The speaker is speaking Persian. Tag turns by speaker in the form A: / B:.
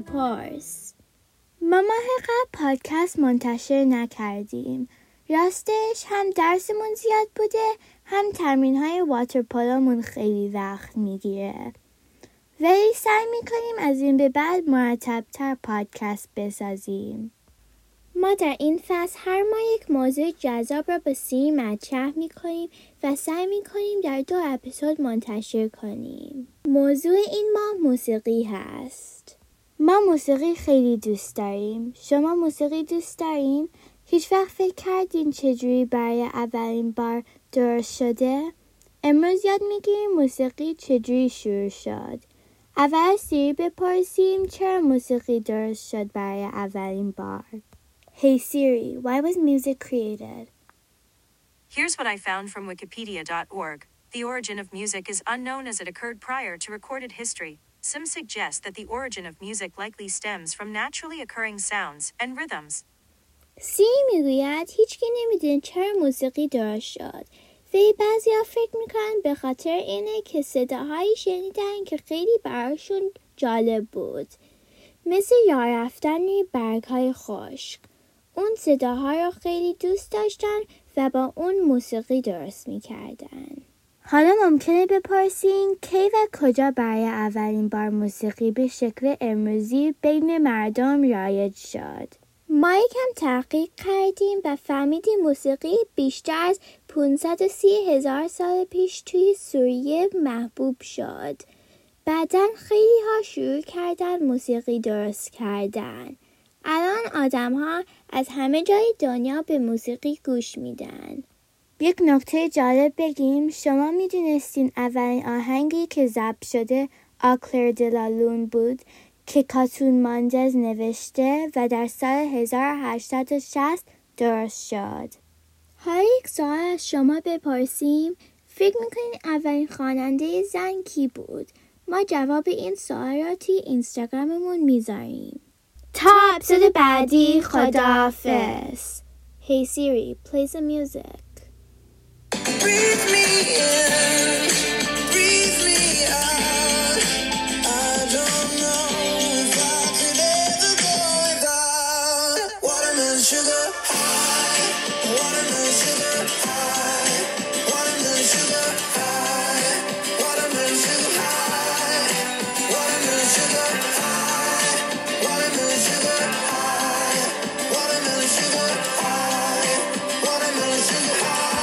A: بپرس ما ماه قبل پادکست منتشر نکردیم راستش هم درسمون زیاد بوده هم ترمین های واتر پولامون خیلی وقت می‌گیره ولی سعی می‌کنیم از این به بعد مرتبتر پادکست بسازیم ما در این فصل هر ماه یک موضوع جذاب را به سی مطرح می کنیم و سعی می کنیم در دو اپیزود منتشر کنیم. موضوع این ماه موسیقی هست. ما موسیقی خیلی دوست داریم. شما موسیقی دوست داریم؟ هیچ وقت فکر کردین چجوری برای اولین بار درست شده؟ امروز یاد می‌گیریم موسیقی چجوری شروع شد. اول سیری بپرسیم چرا موسیقی درست شد برای اولین بار. Hey Siri, why was music created?
B: Here's what I found from Wikipedia.org. The origin of music is unknown as it occurred prior to recorded history. Some suggest that the origin of music likely stems from naturally occurring sounds and rhythms.
A: سی می‌گوید هیچکی نمی‌دونه چرا موسیقی درست شد. ولی بعضیا فکر می‌کنن به خاطر اینه که صداهایی شنیدن که خیلی براشون جالب بود. مثل یار رفتن برگ های خشک. اون صداها رو خیلی دوست داشتن و با اون موسیقی درست می‌کردن. حالا ممکنه بپرسین کی و کجا برای اولین بار موسیقی به شکل امروزی بین مردم رایج شد ما یکم تحقیق کردیم و فهمیدیم موسیقی بیشتر از 530 هزار سال پیش توی سوریه محبوب شد. بعدا خیلی ها شروع کردن موسیقی درست کردن. الان آدم ها از همه جای دنیا به موسیقی گوش میدن. یک نکته جالب بگیم شما می‌دونستین اولین آهنگی که ضبط شده آکلر دلالون بود که کاتون ماندز نوشته و در سال 1860 درست شد. حالا یک سوال از شما بپرسیم فکر می‌کنین اولین خواننده زن کی بود؟ ما جواب این سوال را توی اینستاگراممون می‌ذاریم. تا اپیزود بعدی خداحافظ. Hey Siri, play some music.
C: Breathe me. in,